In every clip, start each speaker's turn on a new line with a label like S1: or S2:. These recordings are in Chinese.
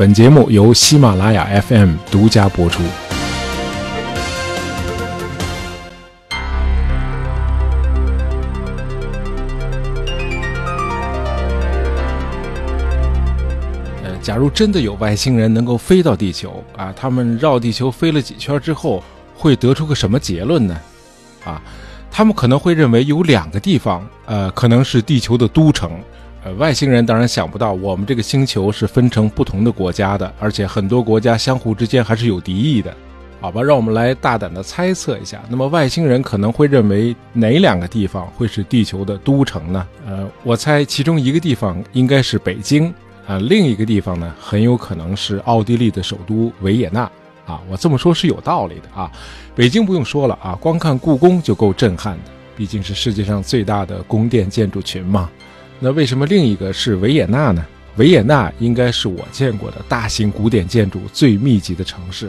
S1: 本节目由喜马拉雅 FM 独家播出。呃，假如真的有外星人能够飞到地球啊，他们绕地球飞了几圈之后，会得出个什么结论呢？啊，他们可能会认为有两个地方，呃，可能是地球的都城。呃，外星人当然想不到我们这个星球是分成不同的国家的，而且很多国家相互之间还是有敌意的。好吧，让我们来大胆的猜测一下，那么外星人可能会认为哪两个地方会是地球的都城呢？呃，我猜其中一个地方应该是北京。啊，另一个地方呢，很有可能是奥地利的首都维也纳。啊，我这么说是有道理的啊。北京不用说了啊，光看故宫就够震撼的，毕竟是世界上最大的宫殿建筑群嘛。那为什么另一个是维也纳呢？维也纳应该是我见过的大型古典建筑最密集的城市。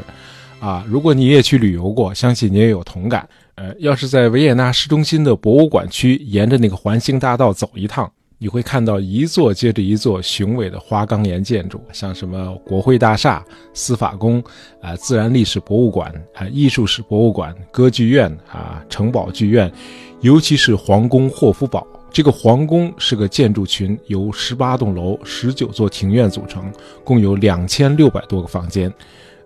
S1: 啊，如果你也去旅游过，相信你也有同感。呃，要是在维也纳市中心的博物馆区，沿着那个环形大道走一趟。你会看到一座接着一座雄伟的花岗岩建筑，像什么国会大厦、司法宫、啊自然历史博物馆、啊艺术史博物馆、歌剧院、啊城堡剧院，尤其是皇宫霍夫堡。这个皇宫是个建筑群，由十八栋楼、十九座庭院组成，共有两千六百多个房间。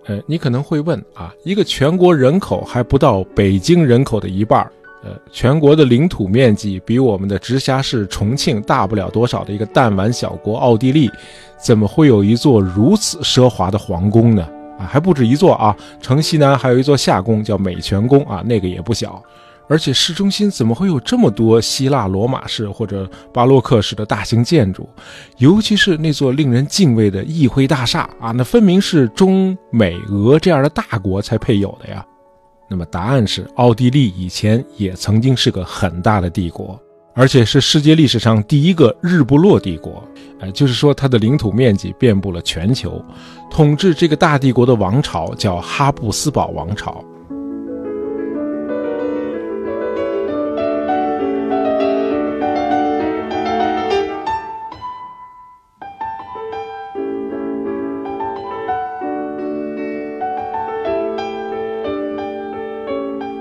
S1: 呃，你可能会问啊，一个全国人口还不到北京人口的一半呃，全国的领土面积比我们的直辖市重庆大不了多少的一个弹丸小国奥地利，怎么会有一座如此奢华的皇宫呢？啊，还不止一座啊，城西南还有一座夏宫，叫美泉宫啊，那个也不小。而且市中心怎么会有这么多希腊罗马式或者巴洛克式的大型建筑？尤其是那座令人敬畏的议会大厦啊，那分明是中美俄这样的大国才配有的呀。那么答案是，奥地利以前也曾经是个很大的帝国，而且是世界历史上第一个日不落帝国。呃，就是说它的领土面积遍布了全球，统治这个大帝国的王朝叫哈布斯堡王朝。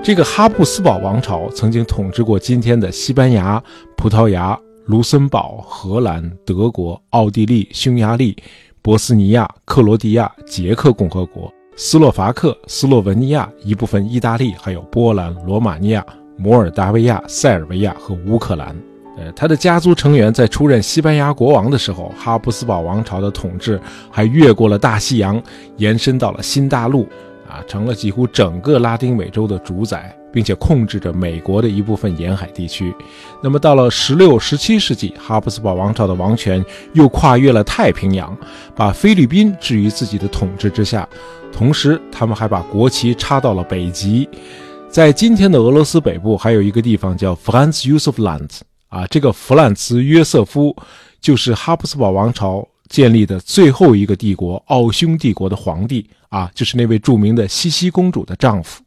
S1: 这个哈布斯堡王朝曾经统治过今天的西班牙、葡萄牙、卢森堡、荷兰、德国、奥地利、匈牙利、波斯尼亚、克罗地亚、捷克共和国、斯洛伐克、斯洛文尼亚一部分意大利，还有波兰、罗马尼亚、摩尔达维亚、塞尔维亚和乌克兰。呃，他的家族成员在出任西班牙国王的时候，哈布斯堡王朝的统治还越过了大西洋，延伸到了新大陆。啊，成了几乎整个拉丁美洲的主宰，并且控制着美国的一部分沿海地区。那么，到了十六、十七世纪，哈布斯堡王朝的王权又跨越了太平洋，把菲律宾置于自己的统治之下。同时，他们还把国旗插到了北极。在今天的俄罗斯北部，还有一个地方叫 Franz Josef Land。啊，这个弗兰茨·约瑟夫就是哈布斯堡王朝。建立的最后一个帝国——奥匈帝国的皇帝啊，就是那位著名的西西公主的丈夫。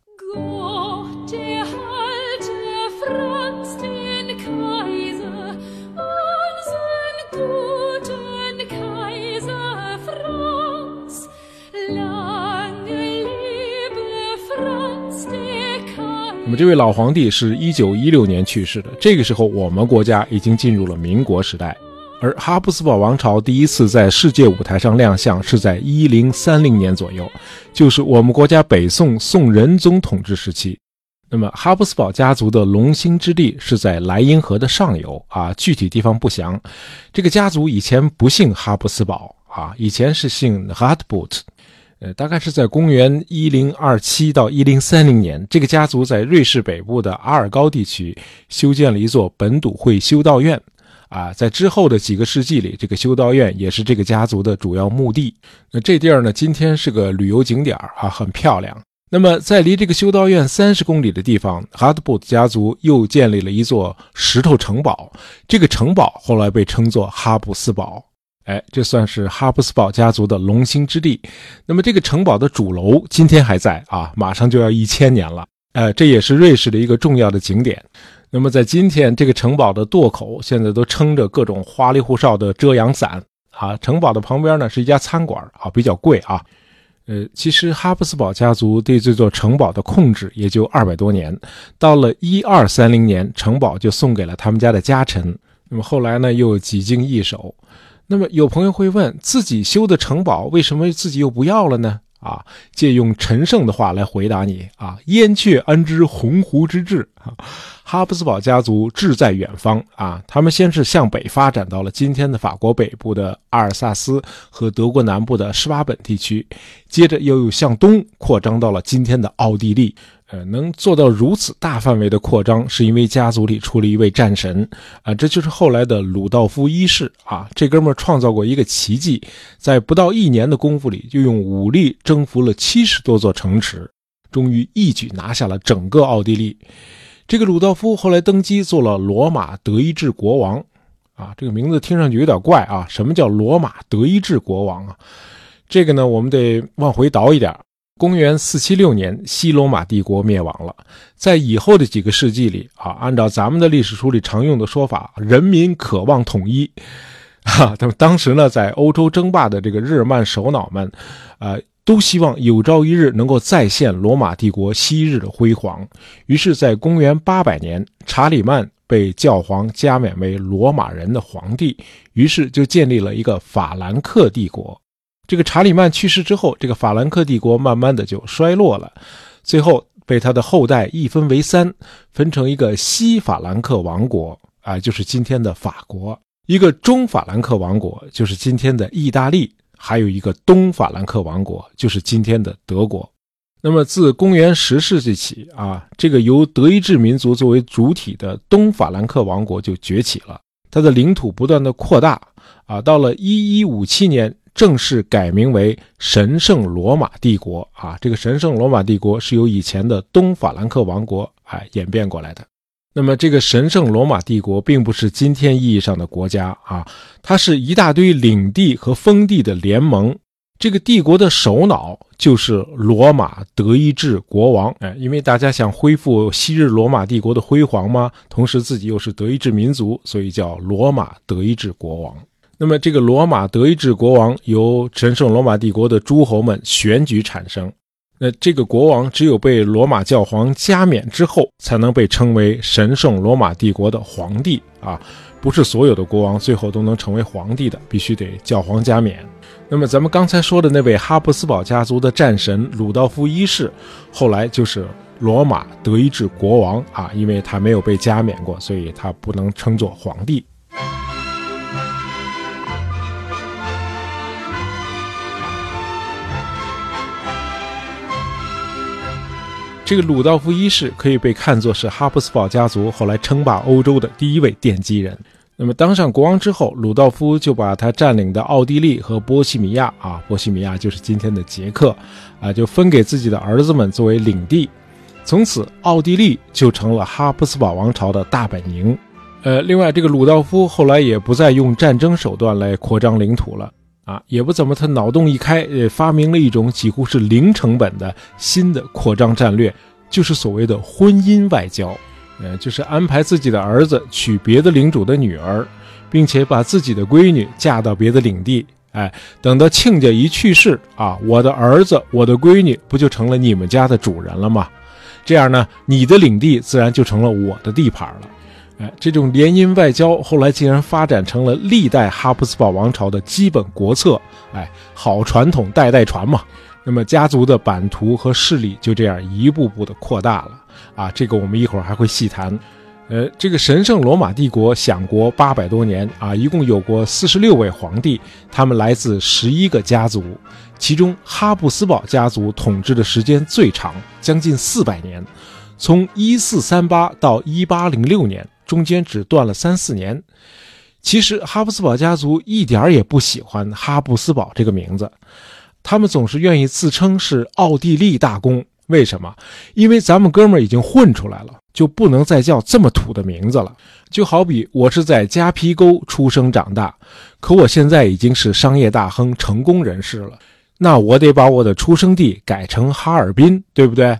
S1: 那么，这位老皇帝是一九一六年去世的。这个时候，我们国家已经进入了民国时代。而哈布斯堡王朝第一次在世界舞台上亮相是在一零三零年左右，就是我们国家北宋宋仁宗统治时期。那么，哈布斯堡家族的龙兴之地是在莱茵河的上游啊，具体地方不详。这个家族以前不姓哈布斯堡啊，以前是姓 Hartbut。呃，大概是在公元一零二七到一零三零年，这个家族在瑞士北部的阿尔高地区修建了一座本笃会修道院。啊，在之后的几个世纪里，这个修道院也是这个家族的主要墓地。那这地儿呢，今天是个旅游景点啊，很漂亮。那么，在离这个修道院三十公里的地方，哈德布家族又建立了一座石头城堡。这个城堡后来被称作哈布斯堡。哎，这算是哈布斯堡家族的龙兴之地。那么，这个城堡的主楼今天还在啊，马上就要一千年了。呃，这也是瑞士的一个重要的景点。那么，在今天，这个城堡的垛口现在都撑着各种花里胡哨的遮阳伞啊，城堡的旁边呢是一家餐馆啊，比较贵啊。呃，其实哈布斯堡家族对这座城堡的控制也就二百多年，到了一二三零年，城堡就送给了他们家的家臣。那么后来呢，又几经易手。那么有朋友会问，自己修的城堡为什么自己又不要了呢？啊，借用陈胜的话来回答你啊，燕雀安知鸿鹄之志 哈布斯堡家族志在远方啊，他们先是向北发展到了今天的法国北部的阿尔萨斯和德国南部的施巴本地区，接着又又向东扩张到了今天的奥地利。呃，能做到如此大范围的扩张，是因为家族里出了一位战神啊，这就是后来的鲁道夫一世啊。这哥们儿创造过一个奇迹，在不到一年的功夫里，就用武力征服了七十多座城池，终于一举拿下了整个奥地利。这个鲁道夫后来登基做了罗马德意志国王啊，这个名字听上去有点怪啊。什么叫罗马德意志国王啊？这个呢，我们得往回倒一点。公元四七六年，西罗马帝国灭亡了。在以后的几个世纪里，啊，按照咱们的历史书里常用的说法，人民渴望统一，哈，他们当时呢，在欧洲争霸的这个日耳曼首脑们，啊，都希望有朝一日能够再现罗马帝国昔日的辉煌。于是，在公元八百年，查理曼被教皇加冕为罗马人的皇帝，于是就建立了一个法兰克帝国。这个查理曼去世之后，这个法兰克帝国慢慢的就衰落了，最后被他的后代一分为三，分成一个西法兰克王国啊，就是今天的法国；一个中法兰克王国，就是今天的意大利；还有一个东法兰克王国，就是今天的德国。那么自公元十世纪起啊，这个由德意志民族作为主体的东法兰克王国就崛起了，它的领土不断的扩大啊，到了一一五七年。正式改名为神圣罗马帝国啊！这个神圣罗马帝国是由以前的东法兰克王国哎演变过来的。那么，这个神圣罗马帝国并不是今天意义上的国家啊，它是一大堆领地和封地的联盟。这个帝国的首脑就是罗马德意志国王哎，因为大家想恢复昔日罗马帝国的辉煌嘛，同时自己又是德意志民族，所以叫罗马德意志国王。那么，这个罗马德意志国王由神圣罗马帝国的诸侯们选举产生。那这个国王只有被罗马教皇加冕之后，才能被称为神圣罗马帝国的皇帝啊！不是所有的国王最后都能成为皇帝的，必须得教皇加冕。那么，咱们刚才说的那位哈布斯堡家族的战神鲁道夫一世，后来就是罗马德意志国王啊，因为他没有被加冕过，所以他不能称作皇帝。这个鲁道夫一世可以被看作是哈布斯堡家族后来称霸欧洲的第一位奠基人。那么当上国王之后，鲁道夫就把他占领的奥地利和波西米亚啊，波西米亚就是今天的捷克，啊，就分给自己的儿子们作为领地。从此，奥地利就成了哈布斯堡王朝的大本营。呃，另外，这个鲁道夫后来也不再用战争手段来扩张领土了。啊，也不怎么，他脑洞一开，呃，发明了一种几乎是零成本的新的扩张战略，就是所谓的婚姻外交，呃，就是安排自己的儿子娶别的领主的女儿，并且把自己的闺女嫁到别的领地，哎，等到亲家一去世啊，我的儿子，我的闺女不就成了你们家的主人了吗？这样呢，你的领地自然就成了我的地盘了。哎，这种联姻外交后来竟然发展成了历代哈布斯堡王朝的基本国策。哎，好传统，代代传嘛。那么家族的版图和势力就这样一步步的扩大了。啊，这个我们一会儿还会细谈。呃，这个神圣罗马帝国享国八百多年啊，一共有过四十六位皇帝，他们来自十一个家族，其中哈布斯堡家族统治的时间最长，将近四百年，从一四三八到一八零六年。中间只断了三四年。其实哈布斯堡家族一点也不喜欢哈布斯堡这个名字，他们总是愿意自称是奥地利大公。为什么？因为咱们哥们儿已经混出来了，就不能再叫这么土的名字了。就好比我是在夹皮沟出生长大，可我现在已经是商业大亨、成功人士了，那我得把我的出生地改成哈尔滨，对不对？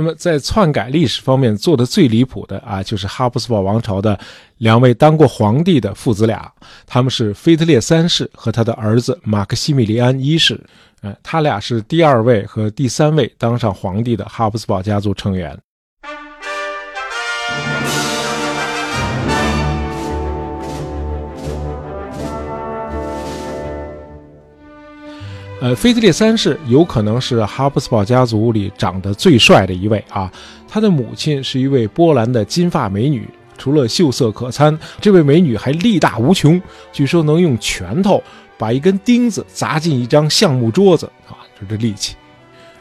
S1: 那么在篡改历史方面做的最离谱的啊，就是哈布斯堡王朝的两位当过皇帝的父子俩，他们是腓特烈三世和他的儿子马克西米利安一世。呃，他俩是第二位和第三位当上皇帝的哈布斯堡家族成员。呃，腓特烈三世有可能是哈布斯堡家族里长得最帅的一位啊。他的母亲是一位波兰的金发美女，除了秀色可餐，这位美女还力大无穷，据说能用拳头把一根钉子砸进一张橡木桌子啊，就这力气。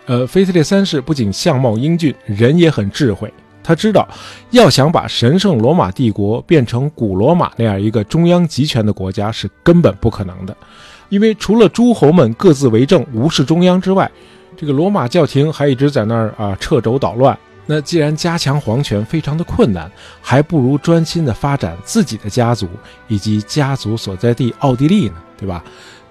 S1: 呃，腓特烈三世不仅相貌英俊，人也很智慧。他知道，要想把神圣罗马帝国变成古罗马那样一个中央集权的国家，是根本不可能的。因为除了诸侯们各自为政、无视中央之外，这个罗马教廷还一直在那儿啊掣肘捣乱。那既然加强皇权非常的困难，还不如专心的发展自己的家族以及家族所在地奥地利呢，对吧？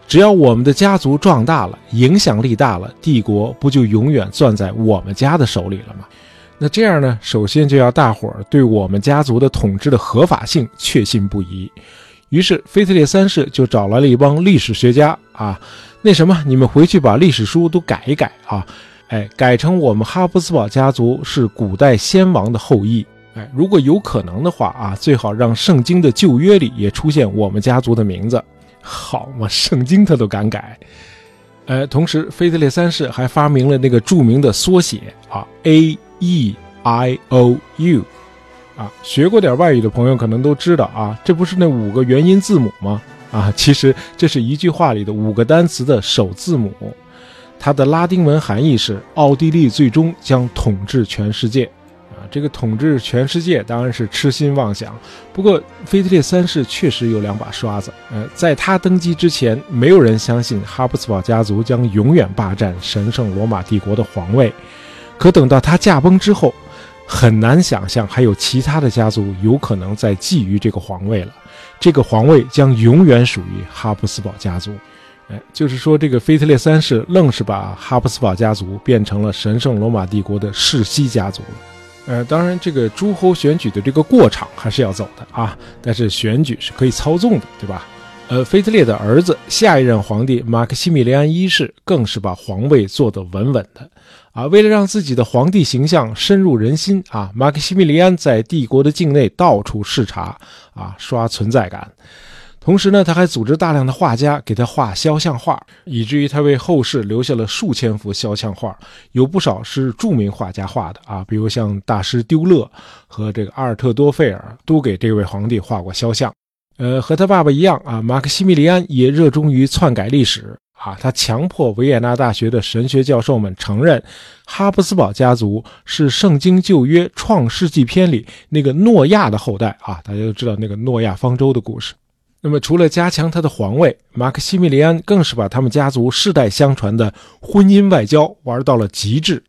S1: 只要我们的家族壮大了，影响力大了，帝国不就永远攥在我们家的手里了吗？那这样呢，首先就要大伙儿对我们家族的统治的合法性确信不疑。于是，腓特烈三世就找来了一帮历史学家啊，那什么，你们回去把历史书都改一改啊，哎，改成我们哈布斯堡家族是古代先王的后裔，哎，如果有可能的话啊，最好让圣经的旧约里也出现我们家族的名字，好嘛，圣经他都敢改，呃，同时，腓特烈三世还发明了那个著名的缩写啊，A E I O U。啊，学过点外语的朋友可能都知道啊，这不是那五个元音字母吗？啊，其实这是一句话里的五个单词的首字母，它的拉丁文含义是奥地利最终将统治全世界。啊，这个统治全世界当然是痴心妄想。不过，腓特烈三世确实有两把刷子。呃，在他登基之前，没有人相信哈布斯堡家族将永远霸占神圣罗马帝国的皇位。可等到他驾崩之后，很难想象还有其他的家族有可能再觊觎这个皇位了，这个皇位将永远属于哈布斯堡家族。哎，就是说这个腓特烈三世愣是把哈布斯堡家族变成了神圣罗马帝国的世袭家族了。呃，当然这个诸侯选举的这个过场还是要走的啊，但是选举是可以操纵的，对吧？呃，腓特烈的儿子下一任皇帝马克西米利安一世更是把皇位坐得稳稳的。啊，为了让自己的皇帝形象深入人心啊，马克西米利安在帝国的境内到处视察啊，刷存在感。同时呢，他还组织大量的画家给他画肖像画，以至于他为后世留下了数千幅肖像画，有不少是著名画家画的啊，比如像大师丢勒和这个阿尔特多费尔都给这位皇帝画过肖像。呃，和他爸爸一样啊，马克西米利安也热衷于篡改历史。啊，他强迫维也纳大学的神学教授们承认，哈布斯堡家族是《圣经旧约创世纪篇》里那个诺亚的后代啊！大家都知道那个诺亚方舟的故事。那么，除了加强他的皇位，马克西米利安更是把他们家族世代相传的婚姻外交玩到了极致。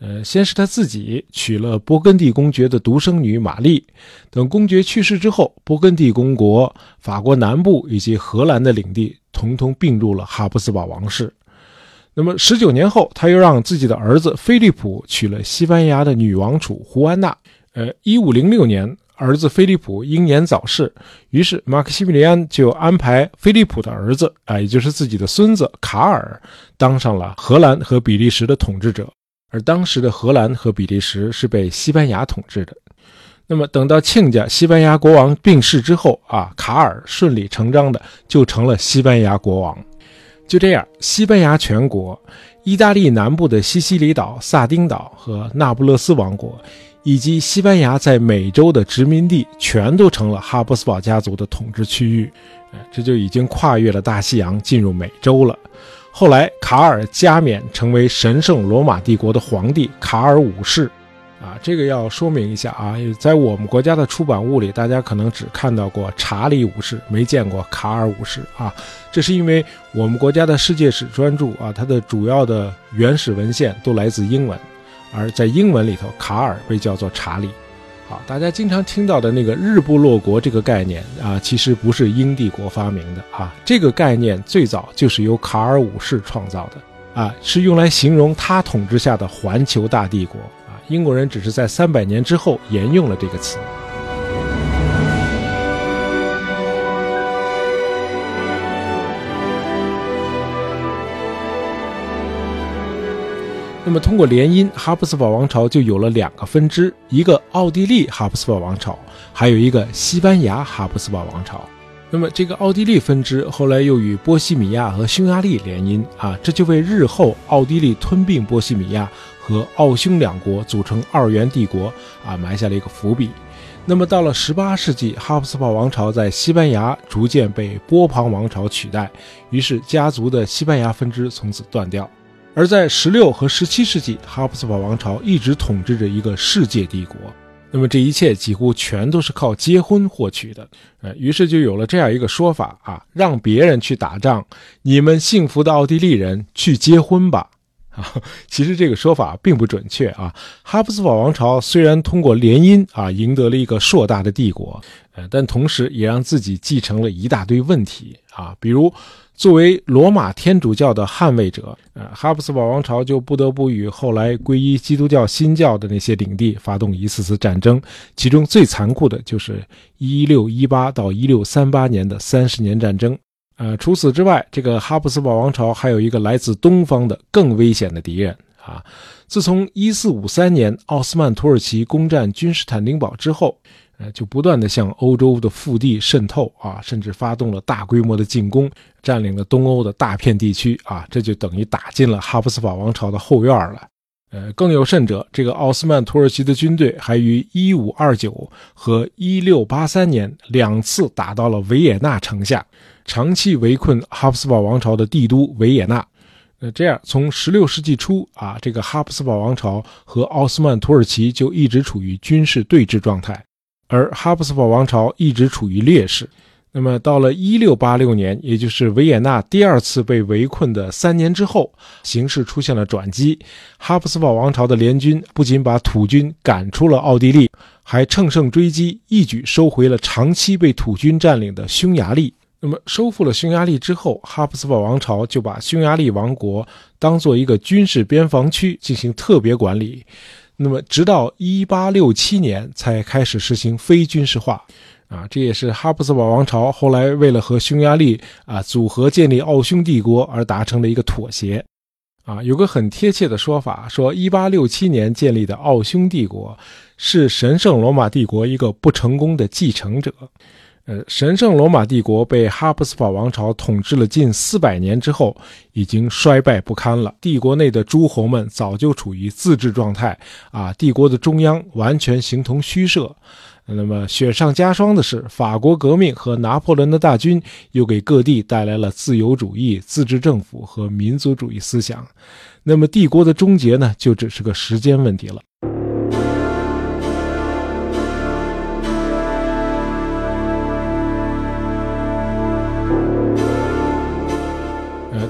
S1: 呃，先是他自己娶了勃艮第公爵的独生女玛丽，等公爵去世之后，勃艮第公国、法国南部以及荷兰的领地。统统并入了哈布斯堡王室。那么十九年后，他又让自己的儿子菲利普娶了西班牙的女王储胡安娜。呃，一五零六年，儿子菲利普英年早逝，于是马克西米利安就安排菲利普的儿子，啊，也就是自己的孙子卡尔，当上了荷兰和比利时的统治者。而当时的荷兰和比利时是被西班牙统治的。那么，等到亲家西班牙国王病逝之后啊，卡尔顺理成章的就成了西班牙国王。就这样，西班牙全国、意大利南部的西西里岛、萨丁岛和那不勒斯王国，以及西班牙在美洲的殖民地，全都成了哈布斯堡家族的统治区域。这就已经跨越了大西洋，进入美洲了。后来，卡尔加冕成为神圣罗马帝国的皇帝卡尔五世。啊，这个要说明一下啊，在我们国家的出版物里，大家可能只看到过查理五世，没见过卡尔五世啊。这是因为我们国家的世界史专著啊，它的主要的原始文献都来自英文，而在英文里头，卡尔被叫做查理。好，大家经常听到的那个日不落国这个概念啊，其实不是英帝国发明的啊，这个概念最早就是由卡尔五世创造的啊，是用来形容他统治下的环球大帝国。英国人只是在三百年之后沿用了这个词。那么，通过联姻，哈布斯堡王朝就有了两个分支：一个奥地利哈布斯堡王朝，还有一个西班牙哈布斯堡王朝。那么，这个奥地利分支后来又与波西米亚和匈牙利联姻啊，这就为日后奥地利吞并波西米亚和奥匈两国组成二元帝国啊埋下了一个伏笔。那么，到了18世纪，哈布斯堡王朝在西班牙逐渐被波旁王朝取代，于是家族的西班牙分支从此断掉。而在十六和十七世纪，哈布斯堡王朝一直统治着一个世界帝国。那么这一切几乎全都是靠结婚获取的。呃，于是就有了这样一个说法啊，让别人去打仗，你们幸福的奥地利人去结婚吧。啊，其实这个说法并不准确啊。哈布斯堡王朝虽然通过联姻啊赢得了一个硕大的帝国，呃，但同时也让自己继承了一大堆问题啊，比如。作为罗马天主教的捍卫者，呃，哈布斯堡王朝就不得不与后来皈依基督教新教的那些领地发动一次次战争，其中最残酷的就是1618到1638年的三十年战争。呃，除此之外，这个哈布斯堡王朝还有一个来自东方的更危险的敌人啊！自从1453年奥斯曼土耳其攻占君士坦丁堡之后。呃，就不断的向欧洲的腹地渗透啊，甚至发动了大规模的进攻，占领了东欧的大片地区啊，这就等于打进了哈布斯堡王朝的后院了。呃，更有甚者，这个奥斯曼土耳其的军队还于1529和1683年两次打到了维也纳城下，长期围困哈布斯堡王朝的帝都维也纳。那这样，从16世纪初啊，这个哈布斯堡王朝和奥斯曼土耳其就一直处于军事对峙状态。而哈布斯堡王朝一直处于劣势。那么，到了1686年，也就是维也纳第二次被围困的三年之后，形势出现了转机。哈布斯堡王朝的联军不仅把土军赶出了奥地利，还乘胜追击，一举收回了长期被土军占领的匈牙利。那么，收复了匈牙利之后，哈布斯堡王朝就把匈牙利王国当做一个军事边防区进行特别管理。那么，直到一八六七年才开始实行非军事化，啊，这也是哈布斯堡王朝后来为了和匈牙利啊组合建立奥匈帝国而达成的一个妥协，啊，有个很贴切的说法，说一八六七年建立的奥匈帝国是神圣罗马帝国一个不成功的继承者。呃，神圣罗马帝国被哈布斯堡王朝统治了近四百年之后，已经衰败不堪了。帝国内的诸侯们早就处于自治状态，啊，帝国的中央完全形同虚设。那么雪上加霜的是，法国革命和拿破仑的大军又给各地带来了自由主义、自治政府和民族主义思想。那么帝国的终结呢，就只是个时间问题了。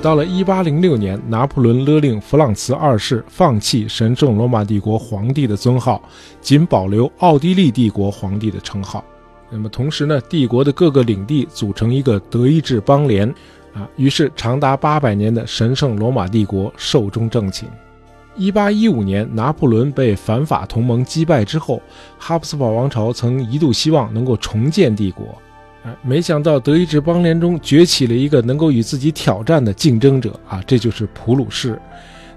S1: 到了一八零六年，拿破仑勒令弗朗茨二世放弃神圣罗马帝国皇帝的尊号，仅保留奥地利帝国皇帝的称号。那么同时呢，帝国的各个领地组成一个德意志邦联，啊，于是长达八百年的神圣罗马帝国寿终正寝。一八一五年，拿破仑被反法同盟击败之后，哈布斯堡王朝曾一度希望能够重建帝国。没想到德意志邦联中崛起了一个能够与自己挑战的竞争者啊，这就是普鲁士。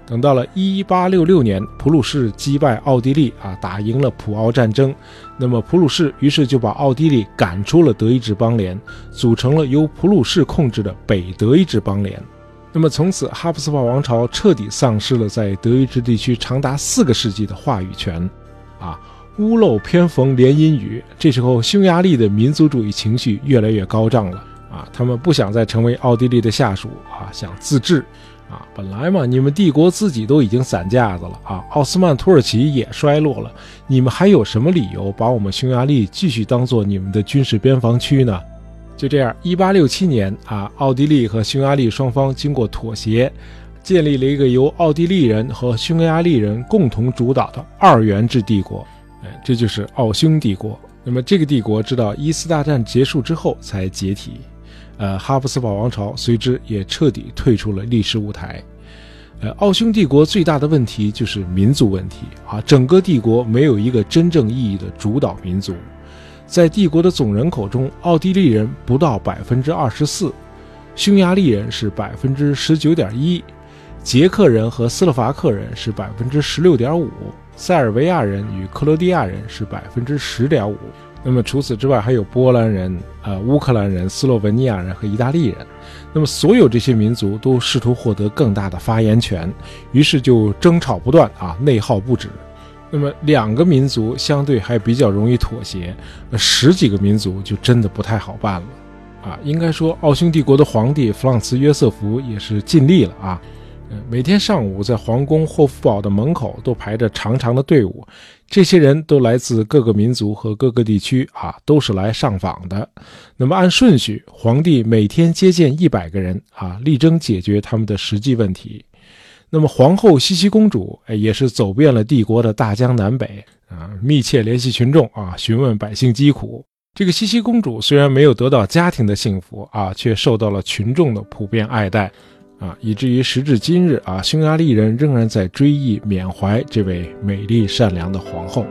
S1: 等到了1866年，普鲁士击败奥地利啊，打赢了普奥战争，那么普鲁士于是就把奥地利赶出了德意志邦联，组成了由普鲁士控制的北德意志邦联。那么从此，哈布斯堡王朝彻底丧失了在德意志地区长达四个世纪的话语权，啊。屋漏偏逢连阴雨，这时候匈牙利的民族主义情绪越来越高涨了啊！他们不想再成为奥地利的下属啊，想自治啊！本来嘛，你们帝国自己都已经散架子了啊，奥斯曼土耳其也衰落了，你们还有什么理由把我们匈牙利继续当做你们的军事边防区呢？就这样，一八六七年啊，奥地利和匈牙利双方经过妥协，建立了一个由奥地利人和匈牙利人共同主导的二元制帝国。哎，这就是奥匈帝国。那么这个帝国直到一次大战结束之后才解体，呃，哈布斯堡王朝随之也彻底退出了历史舞台。呃，奥匈帝国最大的问题就是民族问题啊，整个帝国没有一个真正意义的主导民族。在帝国的总人口中，奥地利人不到百分之二十四，匈牙利人是百分之十九点一，捷克人和斯洛伐克人是百分之十六点五，塞尔维亚人与克罗地亚人是百分之十点五。那么除此之外，还有波兰人、呃乌克兰人、斯洛文尼亚人和意大利人。那么所有这些民族都试图获得更大的发言权，于是就争吵不断啊，内耗不止。那么两个民族相对还比较容易妥协，那十几个民族就真的不太好办了啊。应该说，奥匈帝国的皇帝弗朗茨约瑟夫也是尽力了啊。每天上午在皇宫霍夫堡的门口都排着长长的队伍，这些人都来自各个民族和各个地区啊，都是来上访的。那么按顺序，皇帝每天接见一百个人啊，力争解决他们的实际问题。那么皇后茜茜公主哎，也是走遍了帝国的大江南北啊，密切联系群众啊，询问百姓疾苦。这个茜茜公主虽然没有得到家庭的幸福啊，却受到了群众的普遍爱戴。啊，以至于时至今日啊，匈牙利人仍然在追忆缅怀这位美丽善良的皇后。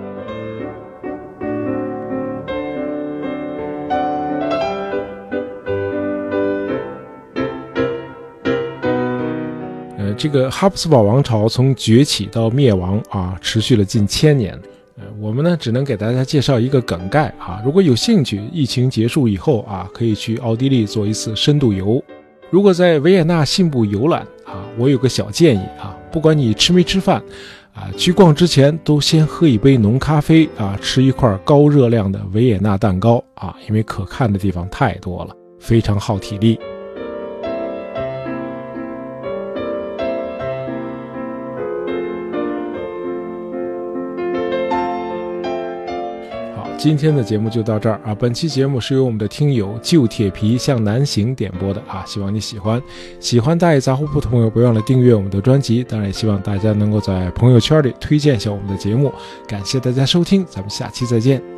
S1: 呃，这个哈布斯堡王朝从崛起到灭亡啊，持续了近千年。呃，我们呢只能给大家介绍一个梗概啊，如果有兴趣，疫情结束以后啊，可以去奥地利做一次深度游。如果在维也纳信步游览啊，我有个小建议啊，不管你吃没吃饭，啊，去逛之前都先喝一杯浓咖啡啊，吃一块高热量的维也纳蛋糕啊，因为可看的地方太多了，非常耗体力。今天的节目就到这儿啊！本期节目是由我们的听友旧铁皮向南行点播的啊，希望你喜欢。喜欢大爷杂货铺的朋友，不要忘了订阅我们的专辑。当然，也希望大家能够在朋友圈里推荐一下我们的节目。感谢大家收听，咱们下期再见。